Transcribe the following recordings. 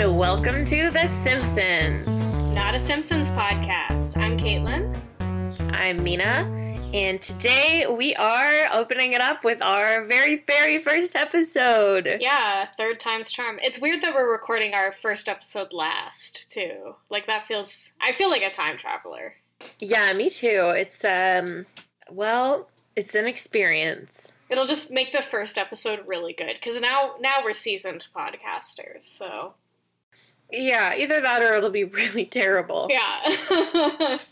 and welcome to The Simpsons. Not a Simpsons podcast. I'm Caitlin. I'm Mina, and today we are opening it up with our very, very first episode. Yeah, third time's charm. It's weird that we're recording our first episode last, too. Like, that feels. I feel like a time traveler. Yeah, me too. It's, um, well, it's an experience. It'll just make the first episode really good because now now we're seasoned podcasters. So Yeah, either that or it'll be really terrible. yeah,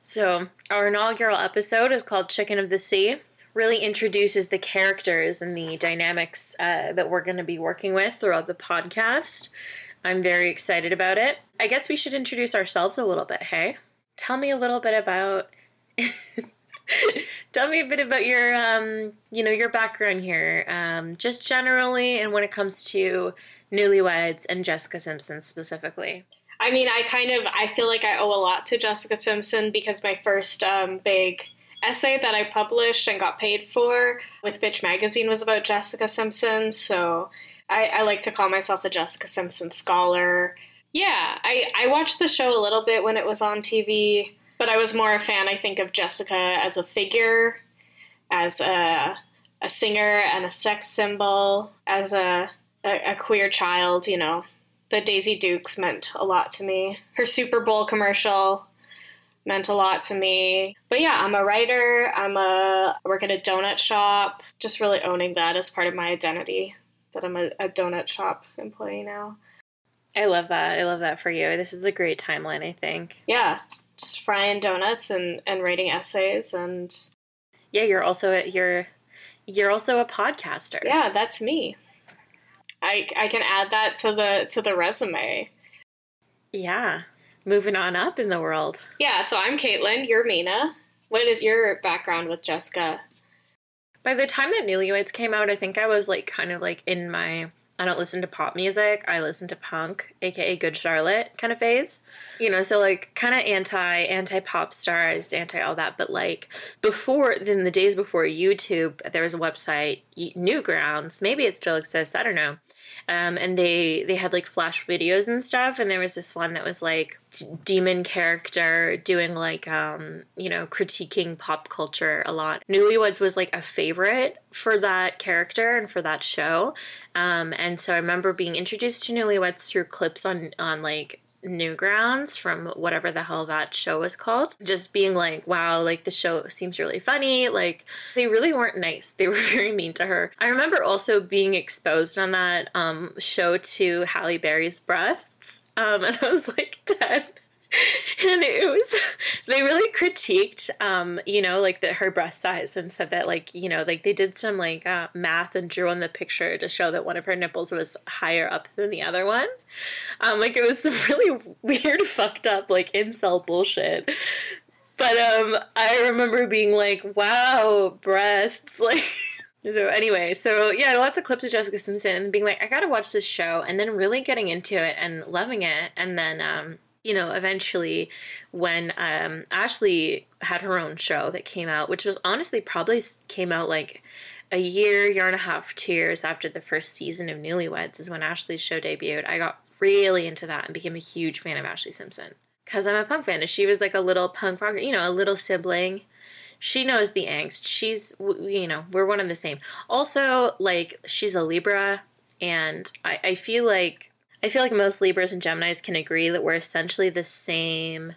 So, our inaugural episode is called Chicken of the Sea. Really introduces the characters and the dynamics uh, that we're going to be working with throughout the podcast. I'm very excited about it. I guess we should introduce ourselves a little bit, hey? Tell me a little bit about. Tell me a bit about your, um, you know, your background here, um, just generally, and when it comes to Newlyweds and Jessica Simpson specifically. I mean, I kind of I feel like I owe a lot to Jessica Simpson because my first um, big essay that I published and got paid for with Bitch Magazine was about Jessica Simpson. So I, I like to call myself a Jessica Simpson scholar. Yeah, I, I watched the show a little bit when it was on TV, but I was more a fan, I think, of Jessica as a figure, as a, a singer and a sex symbol, as a, a, a queer child, you know. The Daisy Dukes meant a lot to me. Her Super Bowl commercial meant a lot to me. But yeah, I'm a writer. I'm a I work at a donut shop. Just really owning that as part of my identity. That I'm a, a donut shop employee now. I love that. I love that for you. This is a great timeline, I think. Yeah, just frying donuts and, and writing essays and Yeah, you're also a, you're you're also a podcaster. yeah, that's me. I, I can add that to the to the resume. Yeah. Moving on up in the world. Yeah, so I'm Caitlin. You're Mina. What is your background with Jessica? By the time that Newlyweds came out, I think I was like kind of like in my I don't listen to pop music. I listen to punk, aka Good Charlotte kind of phase. You know, so like kind of anti anti pop stars, anti all that. But like before, in the days before YouTube, there was a website, Newgrounds. Maybe it still exists. I don't know. Um, and they they had like flash videos and stuff. And there was this one that was like d- demon character doing like um, you know critiquing pop culture a lot. Newlyweds was like a favorite for that character and for that show. Um, and so I remember being introduced to Newlyweds through clips on on like Newgrounds from whatever the hell that show was called. Just being like, wow, like the show seems really funny. Like they really weren't nice. They were very mean to her. I remember also being exposed on that um, show to Halle Berry's breasts. Um, and I was like 10 and it was they really critiqued um you know like the her breast size and said that like you know like they did some like uh, math and drew on the picture to show that one of her nipples was higher up than the other one. Um like it was some really weird fucked up like incel bullshit. But um i remember being like wow breasts like so anyway, so yeah, lots of clips of Jessica Simpson being like, I gotta watch this show, and then really getting into it and loving it, and then um, you know, eventually when um, Ashlee had her own show that came out, which was honestly probably came out like a year, year and a half, two years after the first season of Newlyweds is when Ashlee's show debuted. I got really into that and became a huge fan of Ashlee Simpson because I'm a punk fan. And she was like a little punk rocker, you know, a little sibling. She knows the angst. She's, you know, we're one and the same. Also, like, she's a Libra, and I, I feel like I feel like most Libras and Geminis can agree that we're essentially the same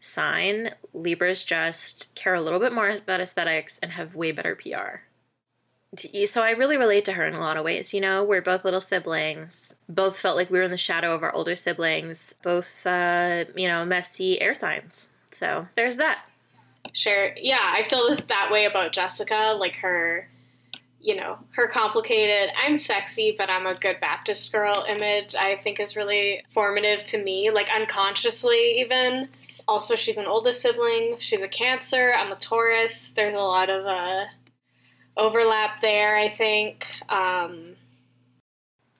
sign. Libras just care a little bit more about aesthetics and have way better PR. So I really relate to her in a lot of ways. You know, we're both little siblings. Both felt like we were in the shadow of our older siblings. Both, uh, you know, messy air signs. So there's that. Sure. Yeah, I feel this, that way about Jessica. Like her, you know, her complicated, I'm sexy, but I'm a good Baptist girl image, I think is really formative to me, like unconsciously even. Also, she's an oldest sibling. She's a Cancer. I'm a Taurus. There's a lot of uh, overlap there, I think. Um,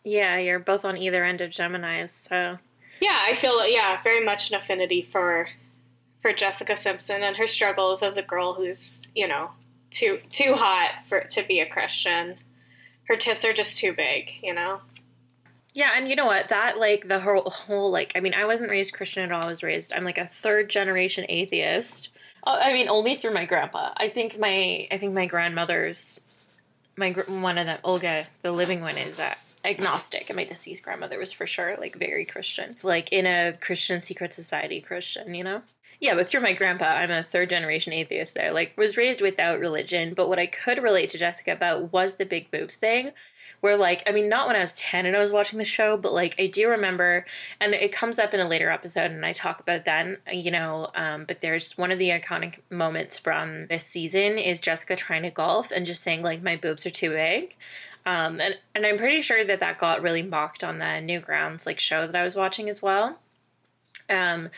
Yeah, you're both on either end of Geminis, so yeah, I feel yeah very much an affinity for for Jessica Simpson and her struggles as a girl who's you know too too hot for to be a Christian. Her tits are just too big, you know. Yeah, and you know what? That like the whole whole like I mean, I wasn't raised Christian at all. I was raised I'm like a third generation atheist. Uh, I mean, only through my grandpa. I think my I think my grandmother's my one of them Olga, the living one, is uh, agnostic, and my deceased grandmother was for sure like very Christian, like in a Christian secret society Christian, you know. Yeah, but through my grandpa, I'm a third generation atheist there. Like, was raised without religion, but what I could relate to Jessica about was the big boobs thing where like I mean not when I was 10 and I was watching the show but like I do remember and it comes up in a later episode and I talk about then you know um, but there's one of the iconic moments from this season is Jessica trying to golf and just saying like my boobs are too big um, and, and I'm pretty sure that that got really mocked on the Newgrounds like show that I was watching as well um,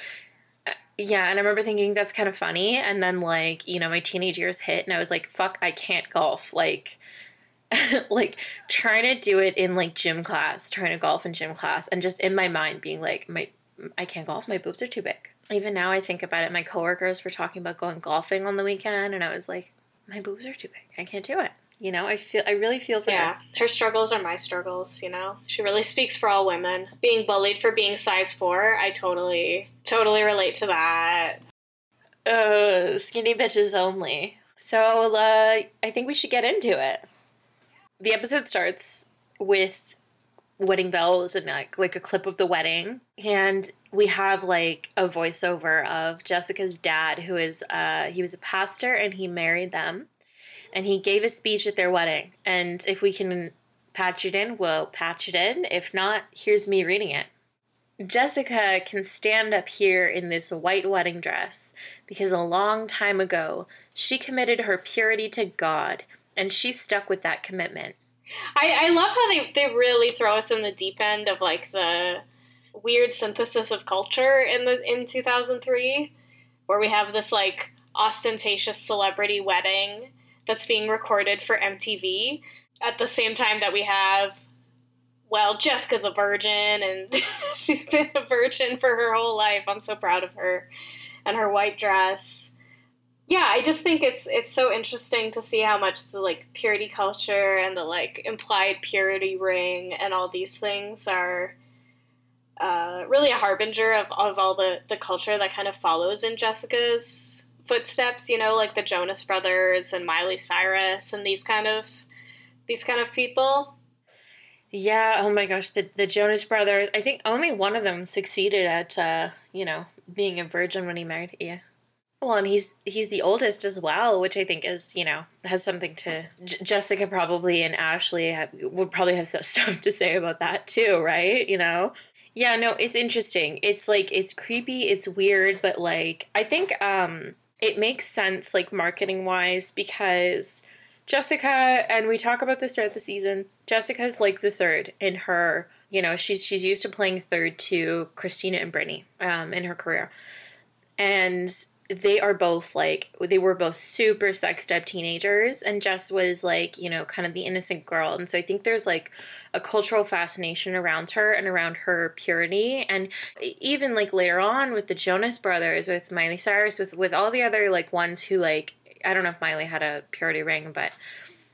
yeah, and I remember thinking that's kind of funny. And then, like, you know, my teenage years hit, and I was like, fuck, I can't golf. Like, like trying to do it in like gym class, trying to golf in gym class, and just in my mind being like, my I can't golf, my boobs are too big. Even now, I think about it. My coworkers were talking about going golfing on the weekend, and I was like, my boobs are too big. I can't do it. You know, I feel I really feel for yeah, her. her struggles are my struggles. You know, she really speaks for all women. Being bullied for being size four, I totally totally relate to that. Uh, skinny bitches only. So uh, I think we should get into it the episode starts with wedding bells and like like a clip of the wedding and we have like a voiceover of Jessica's dad who is uh he was a pastor and he married them and he gave a speech at their wedding. And if we can patch it in we'll patch it in. If not here's me reading it. Jessica can stand up here in this white wedding dress because a long time ago she committed her purity to God and she stuck with that commitment. I, I love how they, they really throw us in the deep end of like the weird synthesis of culture in the in 2003 where we have this like ostentatious celebrity wedding that's being recorded for MTV at the same time that we have well Jessica's a virgin and she's been a virgin for her whole life. I'm so proud of her and her white dress yeah, I just think it's it's so interesting to see how much the like purity culture and the like implied purity ring and all these things are uh, really a harbinger of, of all the, the culture that kind of follows in Jessica's footsteps, you know, like the Jonas Brothers and Miley Cyrus and these kind of these kind of people. Yeah, oh my gosh, the the Jonas Brothers. I think only one of them succeeded at uh, you know, being a virgin when he married yeah. Well, and he's he's the oldest as well, which I think is you know has something to J- Jessica probably and Ashlee have, would probably have stuff to say about that too, right? You know, yeah, no, it's interesting. It's like it's creepy, it's weird, but like I think um it makes sense like marketing wise because Jessica and we talk about this throughout the season. Jessica's like the third in her, you know, she's she's used to playing third to Christina and Britney um in her career. And they are both like they were both super sexed up teenagers and Jess was like, you know, kind of the innocent girl. And so I think there's like a cultural fascination around her and around her purity and even like later on with the Jonas brothers, with Miley Cyrus, with with all the other like ones who like I don't know if Miley had a purity ring, but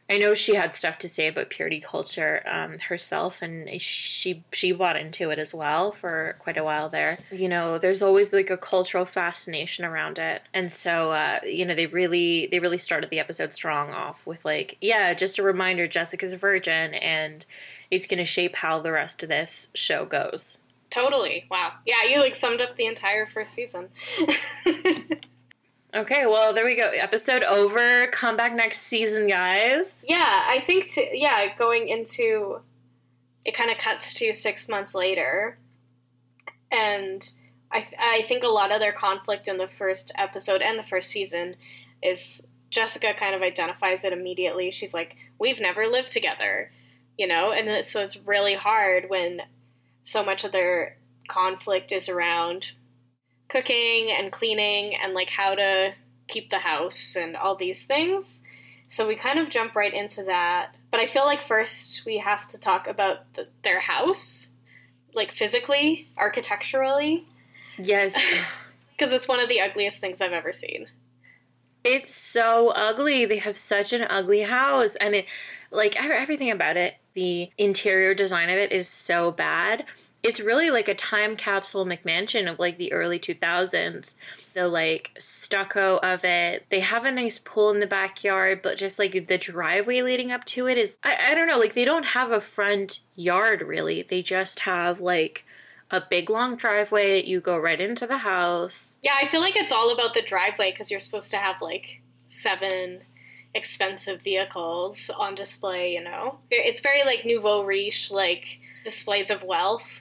I know she had stuff to say about purity culture um, herself, and she she bought into it as well for quite a while there. You know, there's always like a cultural fascination around it, and so uh, you know they really they really started the episode strong off with like yeah, just a reminder Jessica's a virgin, and it's going to shape how the rest of this show goes. Totally. Wow. Yeah, you like summed up the entire first season. Okay, well, there we go. Episode over. Come back next season, guys. Yeah, I think to yeah, going into it kind of cuts to 6 months later. And I I think a lot of their conflict in the first episode and the first season is Jessica kind of identifies it immediately. She's like, "We've never lived together." You know, and so it's really hard when so much of their conflict is around cooking and cleaning and like how to keep the house and all these things. So we kind of jump right into that. But I feel like first we have to talk about the, their house, like physically, architecturally. Yes. Because it's one of the ugliest things I've ever seen. It's so ugly. They have such an ugly house. And it, like, everything about it, the interior design of it is so bad. It's really like a time capsule McMansion of like the early 2000s. The like stucco of it. They have a nice pool in the backyard, but just like the driveway leading up to it is, I, I don't know, like they don't have a front yard really. They just have like a big long driveway. You go right into the house. Yeah, I feel like it's all about the driveway because you're supposed to have like seven expensive vehicles on display, you know? It's very like nouveau riche, like displays of wealth.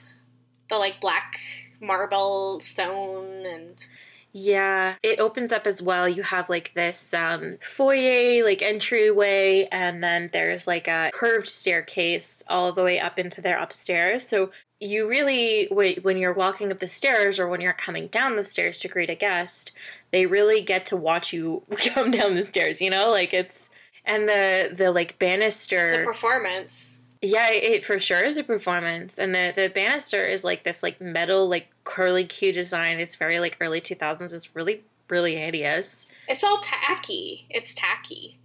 The like black marble stone and yeah, it opens up as well. You have like this um, foyer, like entryway, and then there's like a curved staircase all the way up into their upstairs. So you really when you're walking up the stairs or when you're coming down the stairs to greet a guest they really get to watch you come down the stairs you know like it's and the the like banister it's a performance yeah it for sure is a performance and the the banister is like this like metal like curly q design it's very like early 2000s it's really really hideous it's all tacky it's tacky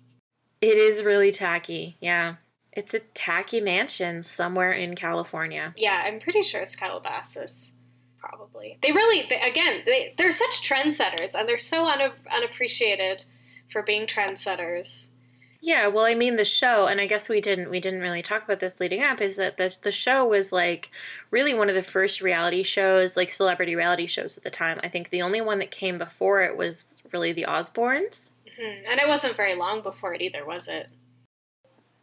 it is really tacky yeah it's a tacky mansion somewhere in California. Yeah, I'm pretty sure it's Calabasas. Probably. They really, they, again, they, they're such trendsetters and they're so un- unappreciated for being trendsetters. Yeah, well, I mean, the show, and I guess we didn't we didn't really talk about this leading up. Is that the the show was like really one of the first reality shows, like celebrity reality shows at the time. I think the only one that came before it was really the Osbournes, mm-hmm. and it wasn't very long before it either, was it?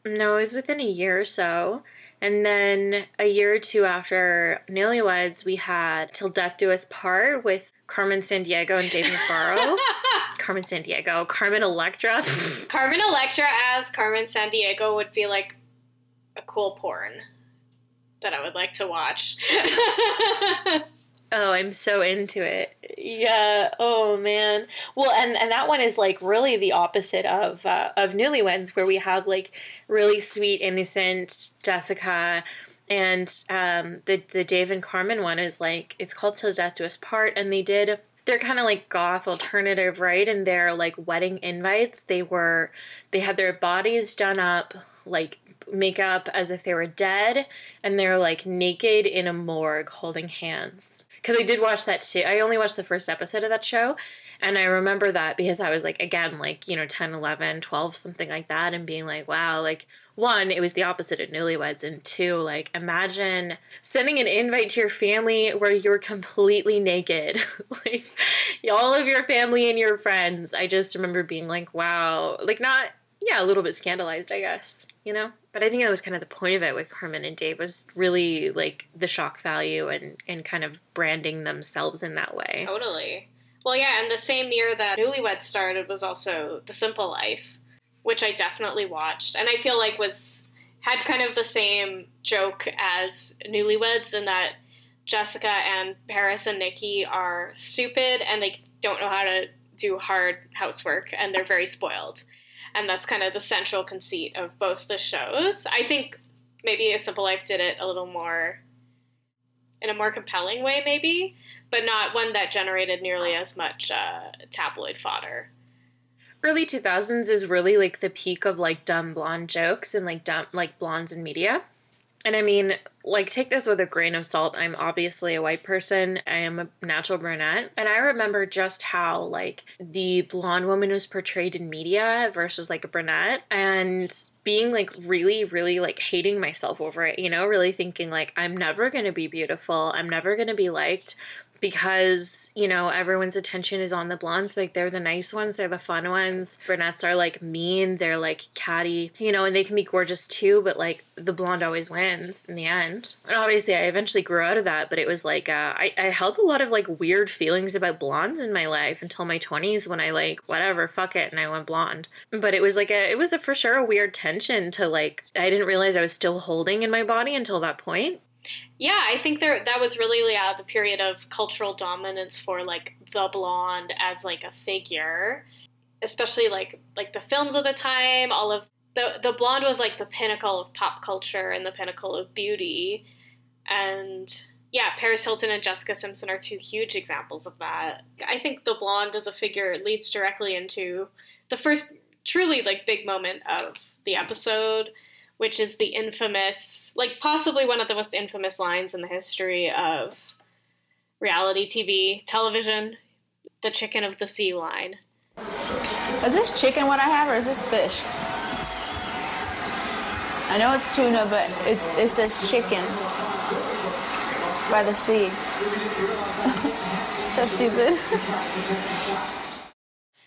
No, it was within a year or so. And then a year or two after Newlyweds, we had Till Death Do Us Part with Carmen Sandiego and David Navarro. Carmen Sandiego, Carmen Electra. Carmen Electra as Carmen Sandiego would be like a cool porn that I would like to watch. Oh, I'm so into it. Yeah. Oh man. Well, and and that one is like really the opposite of uh, of Newlyweds, where we have like really sweet, innocent Jessica, and um, the the Dave and Carmen one is like it's called Till Death Do Us Part, and they did. They're kind of like goth alternative, right? And their like wedding invites, they were, they had their bodies done up like makeup as if they were dead, and they're like naked in a morgue holding hands because I did watch that too. I only watched the first episode of that show. And I remember that because I was like, again, like, you know, 10, 11, 12, something like that, and being like, wow, like, one, it was the opposite of newlyweds. And two, like, imagine sending an invite to your family where you're completely naked. like, all of your family and your friends. I just remember being like, wow, like, not, yeah, a little bit scandalized, I guess, you know? But I think that was kind of the point of it with Carmen and Dave was really like the shock value and, and kind of branding themselves in that way. Totally. Well, yeah, and the same year that Newlywed started was also The Simple Life, which I definitely watched, and I feel like was had kind of the same joke as Newlyweds in that Jessica and Paris and Nikki are stupid and they don't know how to do hard housework and they're very spoiled and that's kind of the central conceit of both the shows. I think maybe A Simple Life did it a little more in a more compelling way, maybe, but not one that generated nearly as much uh, tabloid fodder. Early 2000s is really like the peak of like dumb blonde jokes and like dumb like blondes in media. And I mean, like, take this with a grain of salt. I'm obviously a white person. I am a natural brunette. And I remember just how, like, the blonde woman was portrayed in media versus, like, a brunette. And being, like, really, really, like, hating myself over it, you know, really thinking, like, I'm never gonna be beautiful. I'm never gonna be liked because you know everyone's attention is on the blondes like they're the nice ones they're the fun ones. Brunettes are like mean they're like catty you know and they can be gorgeous too but like the blonde always wins in the end. And obviously i eventually grew out of that but it was like uh, I, I held a lot of like weird feelings about blondes in my life until my 20s when i like whatever fuck it and i went blonde. But it was like a it was a for sure a weird tension to like i didn't realize i was still holding in my body until that point yeah, I think there that was really yeah, the period of cultural dominance for like the blonde as like a figure, especially like like the films of the time. All of the the blonde was like the pinnacle of pop culture and the pinnacle of beauty, and yeah, Paris Hilton and Jessica Simpson are two huge examples of that. I think the blonde as a figure leads directly into the first truly like big moment of the episode, which is the infamous, like possibly one of the most infamous lines in the history of reality TV, television, the chicken of the sea line. Is this chicken what I have or is this fish? I know it's tuna, but it, it says chicken by the sea. That's stupid.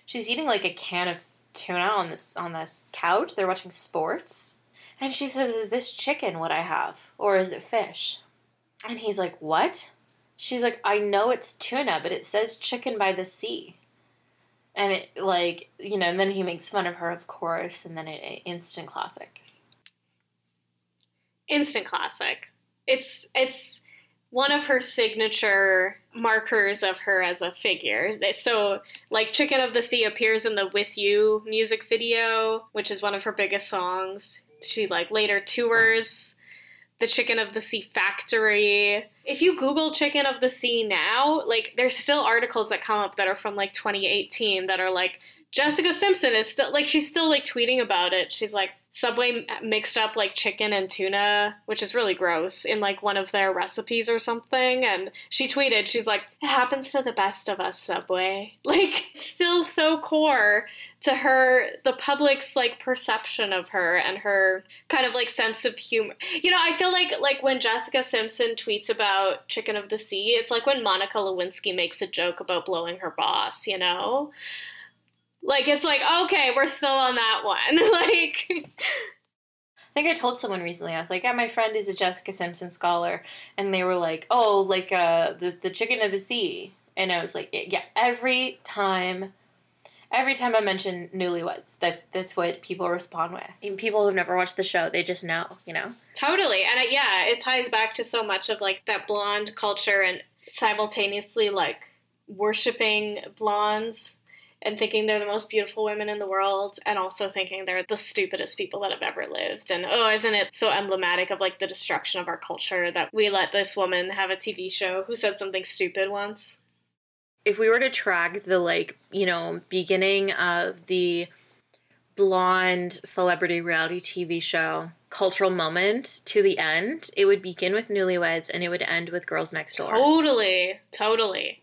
She's eating like a can of tuna on this on this couch. They're watching sports. And she says, Is this chicken what I have? Or is it fish? And he's like, What? She's like, I know it's tuna, but it says chicken by the sea. And it, like, you know, and then he makes fun of her, of course, and then it, it instant classic. Instant classic. It's, it's, one of her signature markers of her as a figure. So, like, Chicken of the Sea appears in the With You music video, which is one of her biggest songs. She, like, later tours the Chicken of the Sea factory. If you Google Chicken of the Sea now, like, there's still articles that come up that are from, like, 2018 that are like, Jessica Simpson is still, like, she's still, like, tweeting about it. She's like, Subway mixed up like chicken and tuna, which is really gross, in like one of their recipes or something. And she tweeted, she's like, it happens to the best of us, Subway. Like, still so core to her, the public's like perception of her and her kind of like sense of humor. You know, I feel like like when Jessica Simpson tweets about Chicken of the Sea, it's like when Monica Lewinsky makes a joke about blowing her boss, you know? Like it's like okay, we're still on that one. like I think I told someone recently. I was like, "Yeah, my friend is a Jessica Simpson scholar," and they were like, "Oh, like uh, the the chicken of the sea." And I was like, "Yeah, every time, every time I mention Newlyweds, that's that's what people respond with. Even people who've never watched the show, they just know, you know." Totally, and it, yeah, it ties back to so much of like that blonde culture and simultaneously like worshiping blondes and thinking they're the most beautiful women in the world and also thinking they're the stupidest people that have ever lived. And oh isn't it so emblematic of like the destruction of our culture that we let this woman have a tv show who said something stupid once? If we were to track the like you know beginning of the blonde celebrity reality tv show cultural moment to the end it would begin with newlyweds and it would end with girls next door. Totally totally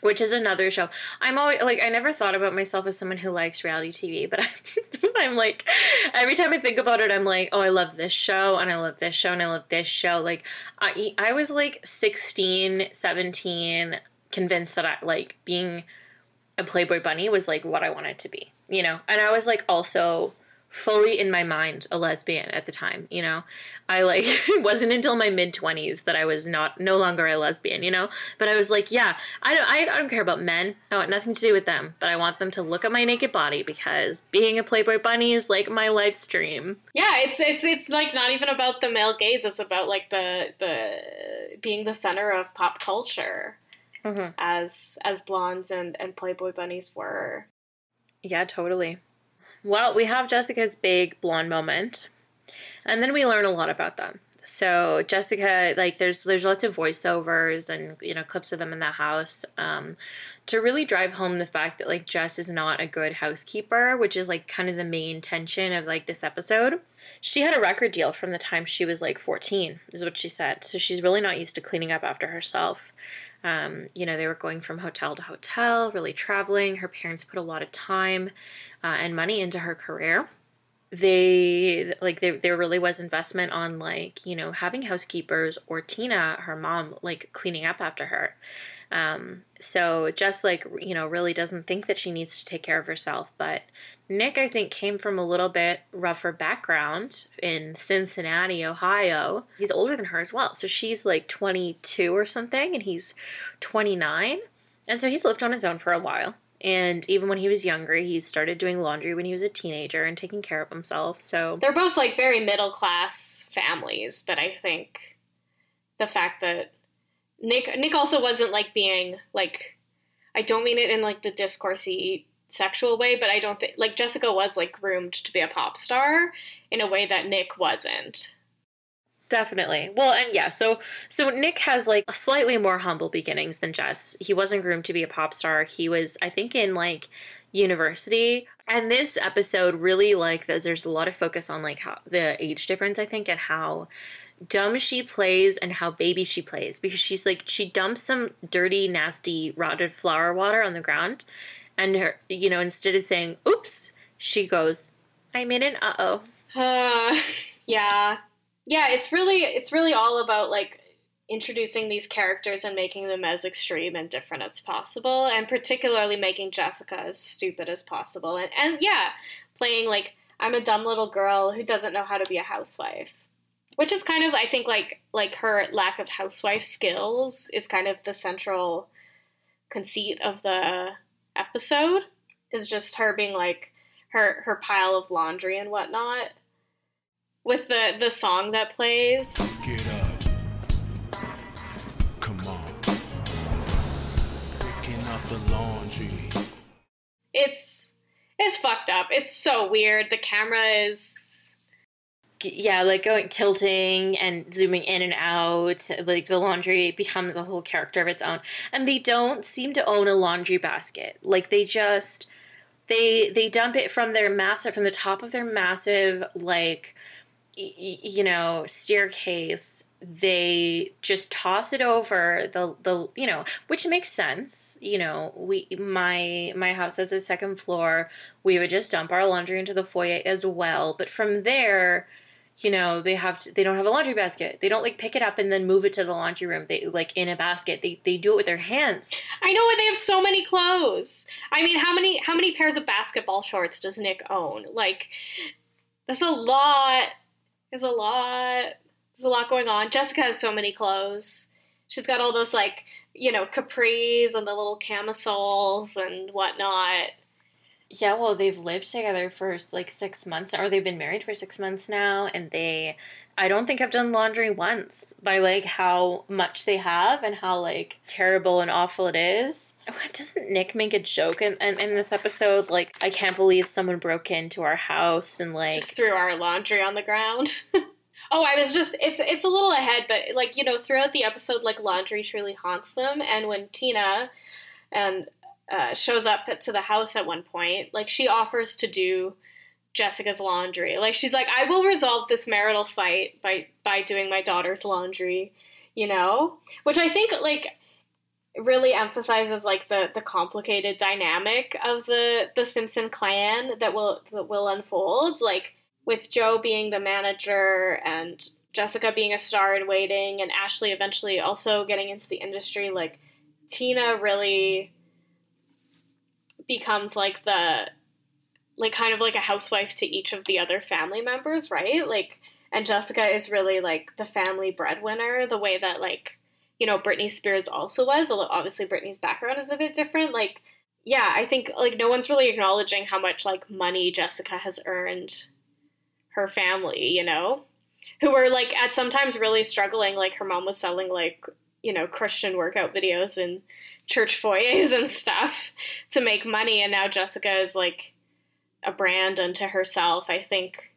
which is another show. I'm always like I never thought about myself as someone who likes reality TV, but I, am like every time I think about it, I'm like, oh, I love this show and I love this show and I love this show. Like I I was like 16, 17, convinced that I like being a Playboy bunny was like what I wanted to be, you know. And I was like also fully in my mind a lesbian at the time, you know. I like it wasn't until my mid 20s that I was not no longer a lesbian, you know. But I was like, yeah, I don't I, don't care about men. I want nothing to do with them, but I want them to look at my naked body because being a Playboy bunny is like my live stream. Yeah, it's it's it's like not even about the male gaze, it's about like the the being the center of pop culture. Mm-hmm. As as blondes and and Playboy bunnies were. Yeah, totally. Well, we have Jessica's big blonde moment, and then we learn a lot about them. So Jessica, like, there's there's lots of voiceovers and you know clips of them in the house um, to really drive home the fact that like Jess is not a good housekeeper, which is like kind of the main tension of like this episode. She had a record deal from the time she was like 14, is what she said. So she's really not used to cleaning up after herself. Um, you know, they were going from hotel to hotel, really traveling. Her parents put a lot of time uh, and money into her career. They like there there really was investment on like you know having housekeepers or Tina her mom like cleaning up after her. Um, so just like you know really doesn't think that she needs to take care of herself, but Nick I think came from a little bit rougher background in Cincinnati, Ohio. He's older than her as well, so she's like 22 or something, and he's 29, and so he's lived on his own for a while. And even when he was younger, he started doing laundry when he was a teenager and taking care of himself. So they're both like very middle class families, but I think the fact that Nick Nick also wasn't like being like I don't mean it in like the discoursey sexual way, but I don't think like Jessica was like groomed to be a pop star in a way that Nick wasn't. Definitely. Well, and yeah, so so Nick has like slightly more humble beginnings than Jess. He wasn't groomed to be a pop star. He was, I think, in like university. And this episode really like there's, there's a lot of focus on like how the age difference, I think, and how dumb she plays and how baby she plays because she's like she dumps some dirty, nasty, rotted flower water on the ground, and her, you know, instead of saying "oops," she goes, "I made an uh oh." Uh, yeah, yeah. It's really it's really all about like introducing these characters and making them as extreme and different as possible, and particularly making Jessica as stupid as possible. And and yeah, playing like I'm a dumb little girl who doesn't know how to be a housewife. Which is kind of I think like like her lack of housewife skills is kind of the central conceit of the episode is just her being like her her pile of laundry and whatnot with the the song that plays Get up. Come on. Picking up the laundry. it's it's fucked up it's so weird the camera is yeah, like going tilting and zooming in and out. Like the laundry becomes a whole character of its own. And they don't seem to own a laundry basket. Like they just they they dump it from their massive from the top of their massive like you know staircase they just toss it over the the you know which makes sense you know we my my house has a second floor we would just dump our laundry into the foyer as well but from there you know they have to, they don't have a laundry basket. They don't like pick it up and then move it to the laundry room. They like in a basket. They they do it with their hands. I know and they have so many clothes. I mean how many how many pairs of basketball shorts does nick own? Like that's a lot. There's a lot. There's a lot going on. Jessica has so many clothes. She's got all those like you know capris and the little camisoles and whatnot Yeah, well, they've lived together for like six months, or they've been married for six months now, and they, I don't think I've done laundry once by like how much they have and how like terrible and awful it is. Oh, doesn't Nick make a joke in, in, in this episode? Like, I can't believe someone broke into our house and like, just threw our laundry on the ground. oh, I was just it's it's a little ahead, but like, you know, throughout the episode like laundry truly haunts them and when Tina and uh, shows up to the house at one point, like she offers to do Jessica's laundry. Like she's like, "I will resolve this marital fight by by doing my daughter's laundry," you know? Which I think like really emphasizes like the the complicated dynamic of the the Simpson clan that will that will unfold like with Joe being the manager and Jessica being a star in waiting and Ashlee eventually also getting into the industry like Tina really becomes like the like kind of like a housewife to each of the other family members, right? Like and Jessica is really like the family breadwinner, the way that like you know Britney Spears also was. Although obviously Britney's background is a bit different. Like yeah, I think like no one's really acknowledging how much like money Jessica has earned her family, you know, who were like at sometimes really struggling. Like her mom was selling like you know Christian workout videos and church foyers and stuff to make money, and now Jessica is like a brand unto herself. I think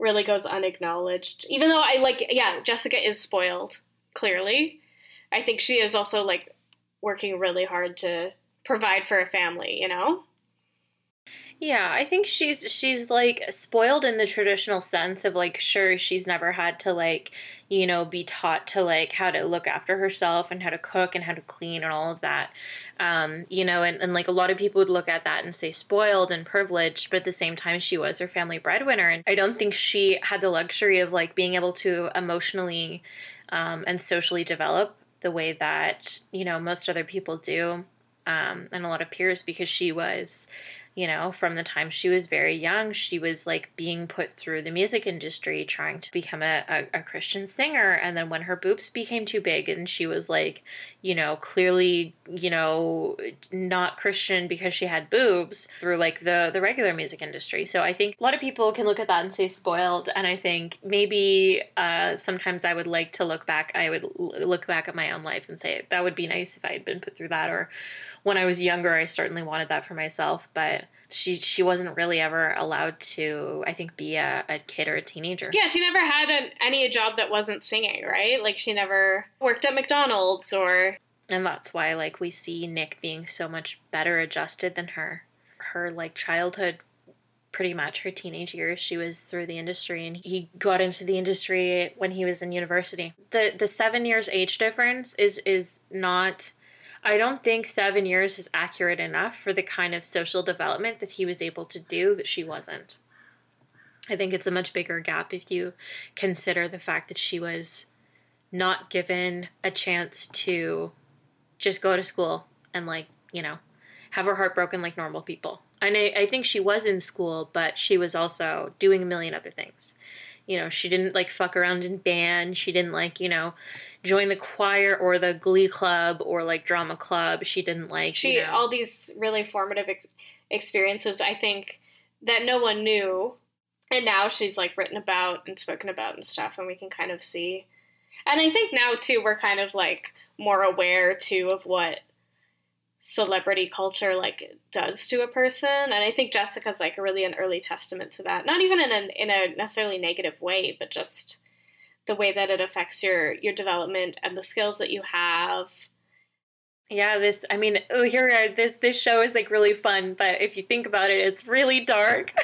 really goes unacknowledged. Even though I like, yeah, Jessica is spoiled. Clearly, I think she is also like working really hard to provide for a family. You know. Yeah, I think she's she's like spoiled in the traditional sense of like sure she's never had to like, you know, be taught to like how to look after herself and how to cook and how to clean and all of that. Um, you know, and, and like a lot of people would look at that and say spoiled and privileged, but at the same time she was her family breadwinner and I don't think she had the luxury of like being able to emotionally um, and socially develop the way that, you know, most other people do. Um, and a lot of peers because she was you know, from the time she was very young, she was like being put through the music industry trying to become a, a, a, Christian singer. And then when her boobs became too big and she was like, you know, clearly, you know, not Christian because she had boobs through like the, the regular music industry. So I think a lot of people can look at that and say spoiled. And I think maybe uh, sometimes I would like to look back, I would look back at my own life and say that would be nice if I had been put through that. Or when I was younger, I certainly wanted that for myself. But she she wasn't really ever allowed to I think be a, a kid or a teenager. Yeah, she never had an, any job that wasn't singing, right? Like she never worked at McDonald's or And that's why like we see Nick being so much better adjusted than her. Her like childhood pretty much her teenage years she was through the industry and he got into the industry when he was in university. The the 7 years age difference is is not I don't think 7 years is accurate enough for the kind of social development that he was able to do that she wasn't. I think it's a much bigger gap if you consider the fact that she was not given a chance to just go to school and like you know have her heart broken like normal people and I, I think she was in school but she was also doing a million other things you know she didn't like fuck around in band. She didn't like you know join the choir or the glee club or like drama club. She didn't like she you know, all these really formative ex- experiences i think that no one knew. And now she's like written about and spoken about and stuff and we can kind of see. And i think now too we're kind of like more aware too of what celebrity culture like does to a person. And i think jessica's like a really an early testament to that. Not even in a, in a necessarily negative way but just the way that it affects your your development and the skills that you have. Yeah this i mean oh, here we are. This this show is like really fun but if you think about it it's really dark.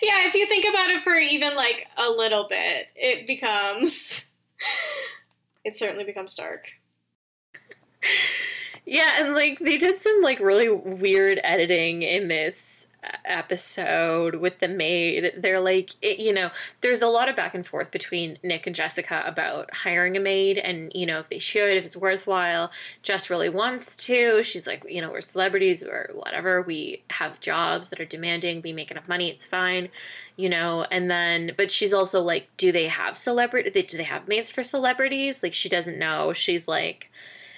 Yeah if you think about it for even like a little bit it becomes it certainly becomes dark Yeah, and like they did some like really weird editing in this uh, episode with the maid. They're like, it, you know, there's a lot of back and forth between Nick and Jessica about hiring a maid and, you know, if they should, if it's worthwhile. Jess really wants to. She's like, you know, we're celebrities or whatever. We have jobs that are demanding. We make enough money. It's fine, you know. And then, but she's also like, do they have celebrity? Do they have maids for celebrities? Like, she doesn't know. She's like,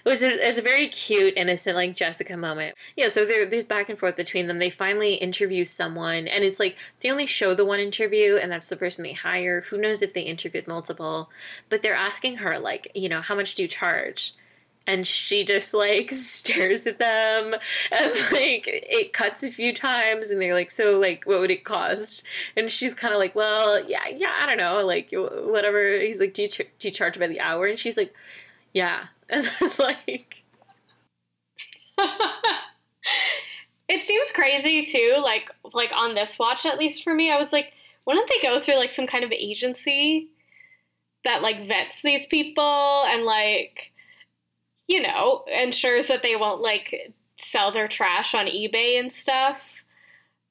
it was a, it was a very cute, innocent, like Jessica moment. Yeah, so there, there's back and forth between them. They finally interview someone, and it's like they only show the one interview, and that's the person they hire. Who knows if they interviewed multiple? But they're asking her, like, you know, how much do you charge? And she just like stares at them, and like it cuts a few times, and they're like, "So, like, what would it cost?" And she's kind of like, "Well, yeah, yeah, I don't know, like, whatever." He's like, "Do you, ch- do you charge by the hour?" And she's like, "Yeah." And then, like, it seems crazy too like like on this watch at least for me i was like wouldn't they go through like some kind of agency that like vets these people and like you know ensures that they won't like sell their trash on ebay and stuff?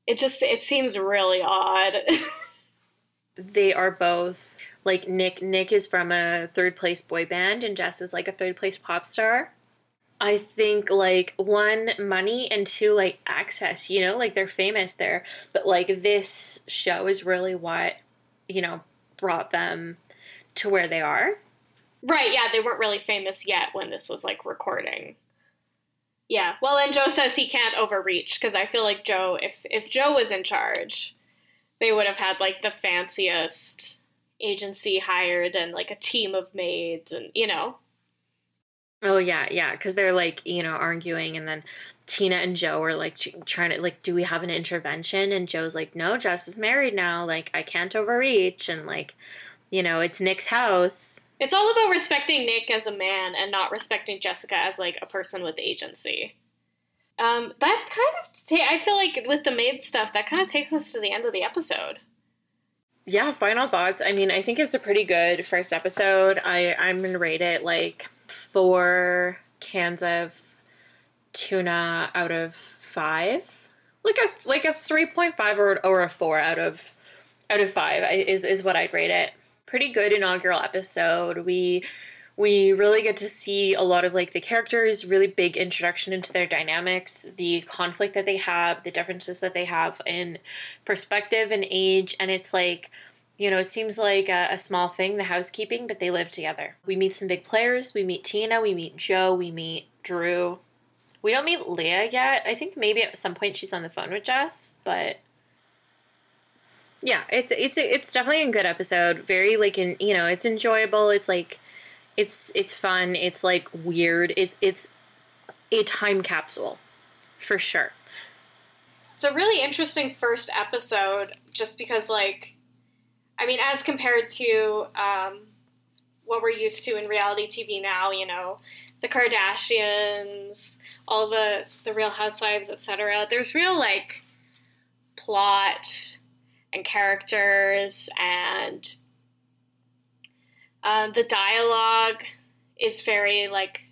It just it seems really odd. They are both like Nick. Nick is from a third place boy band, and Jess is like a third place pop star. I think like one money and two like access. You know, like they're famous there, but like this show is really what you know brought them to where they are. right yeah they weren't really famous yet when this was like recording yeah well and joe says he can't overreach because i feel like joe if if joe was in charge they would have had like the fanciest agency hired and like a team of maids and you know Oh yeah, yeah, because they're like you know arguing, and then Tina and Joe are like trying to like, do we have an intervention? And Joe's like, no, Jess is married now. Like I can't overreach, and like, you know, it's Nick's house. it's all about respecting nick as a man and not respecting jessica as like a person with agency um, that kind of ta- i feel like with the maid stuff that kind of takes us to the end of the episode Yeah, final thoughts. I mean, I think it's a pretty good first episode. I I'm gonna rate it like four cans of tuna out of five, like a like a three point five or or a four out of out of five is is what I'd rate it. Pretty good inaugural episode. We we really get to see a lot of like the characters, really big introduction into their dynamics, the conflict that they have, the differences that they have in perspective and age, and it's like you know, it seems like a, a small thing, the housekeeping, but they live together. We meet some big players. We meet Tina. We meet Joe. We meet Drew. We don't meet Leah yet. I think maybe at some point she's on the phone with Jess, but yeah, it's it's it's definitely a good episode. Very like in you know, it's enjoyable. It's like it's it's fun. It's like weird. It's it's a time capsule for sure. It's a really interesting first episode just because, like, I mean, as compared to um, what we're used to in reality TV now, you know, the Kardashians, all the, the Real Housewives, etc., there's real, like, plot and characters and um, the dialogue is very, like,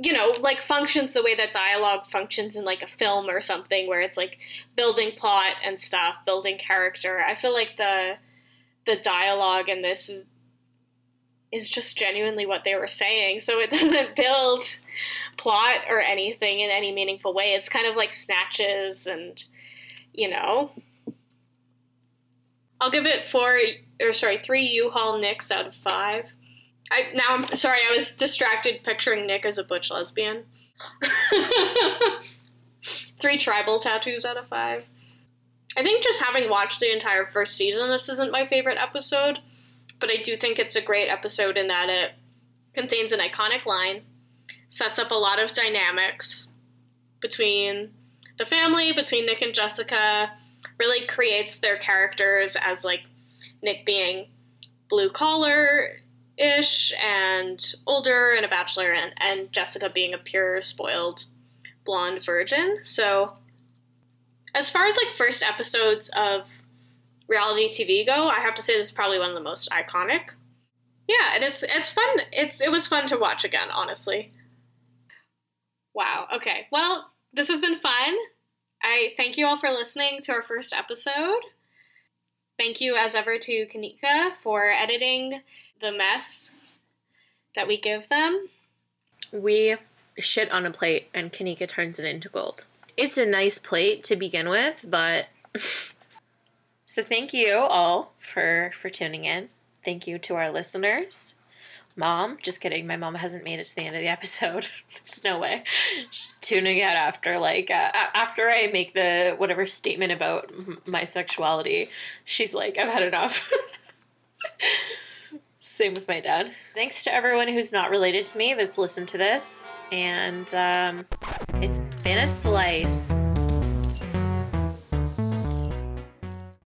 you know, like functions the way that dialogue functions in like a film or something where it's like building plot and stuff, building character. I feel like the the dialogue in this is is just genuinely what they were saying. So it doesn't build plot or anything in any meaningful way. It's kind of like snatches and you know. I'll give it four or sorry, three U-Haul Nicks out of five. I now I'm sorry, I was distracted picturing Nick as a butch lesbian. Three tribal tattoos out of five. I think just having watched the entire first season, this isn't my favorite episode, but I do think it's a great episode in that it contains an iconic line, sets up a lot of dynamics between the family, between Nick and Jessica, really creates their characters as like Nick being blue collar ish and older and a bachelor and, and Jessica being a pure spoiled blonde virgin. So as far as like first episodes of reality TV go, I have to say this is probably one of the most iconic. Yeah, and it's it's fun. It's it was fun to watch again, honestly. Wow. Okay. Well, this has been fun. I thank you all for listening to our first episode. Thank you as ever to Kanika for editing the mess that we give them. We shit on a plate and Kanika turns it into gold. It's a nice plate to begin with, but so thank you all for for tuning in. Thank you to our listeners. Mom, just kidding. My mom hasn't made it to the end of the episode. There's no way. She's tuning out after like uh, after I make the whatever statement about m- my sexuality. She's like, I've had enough. Same with my dad. Thanks to everyone who's not related to me that's listened to this. And um, it's been a slice.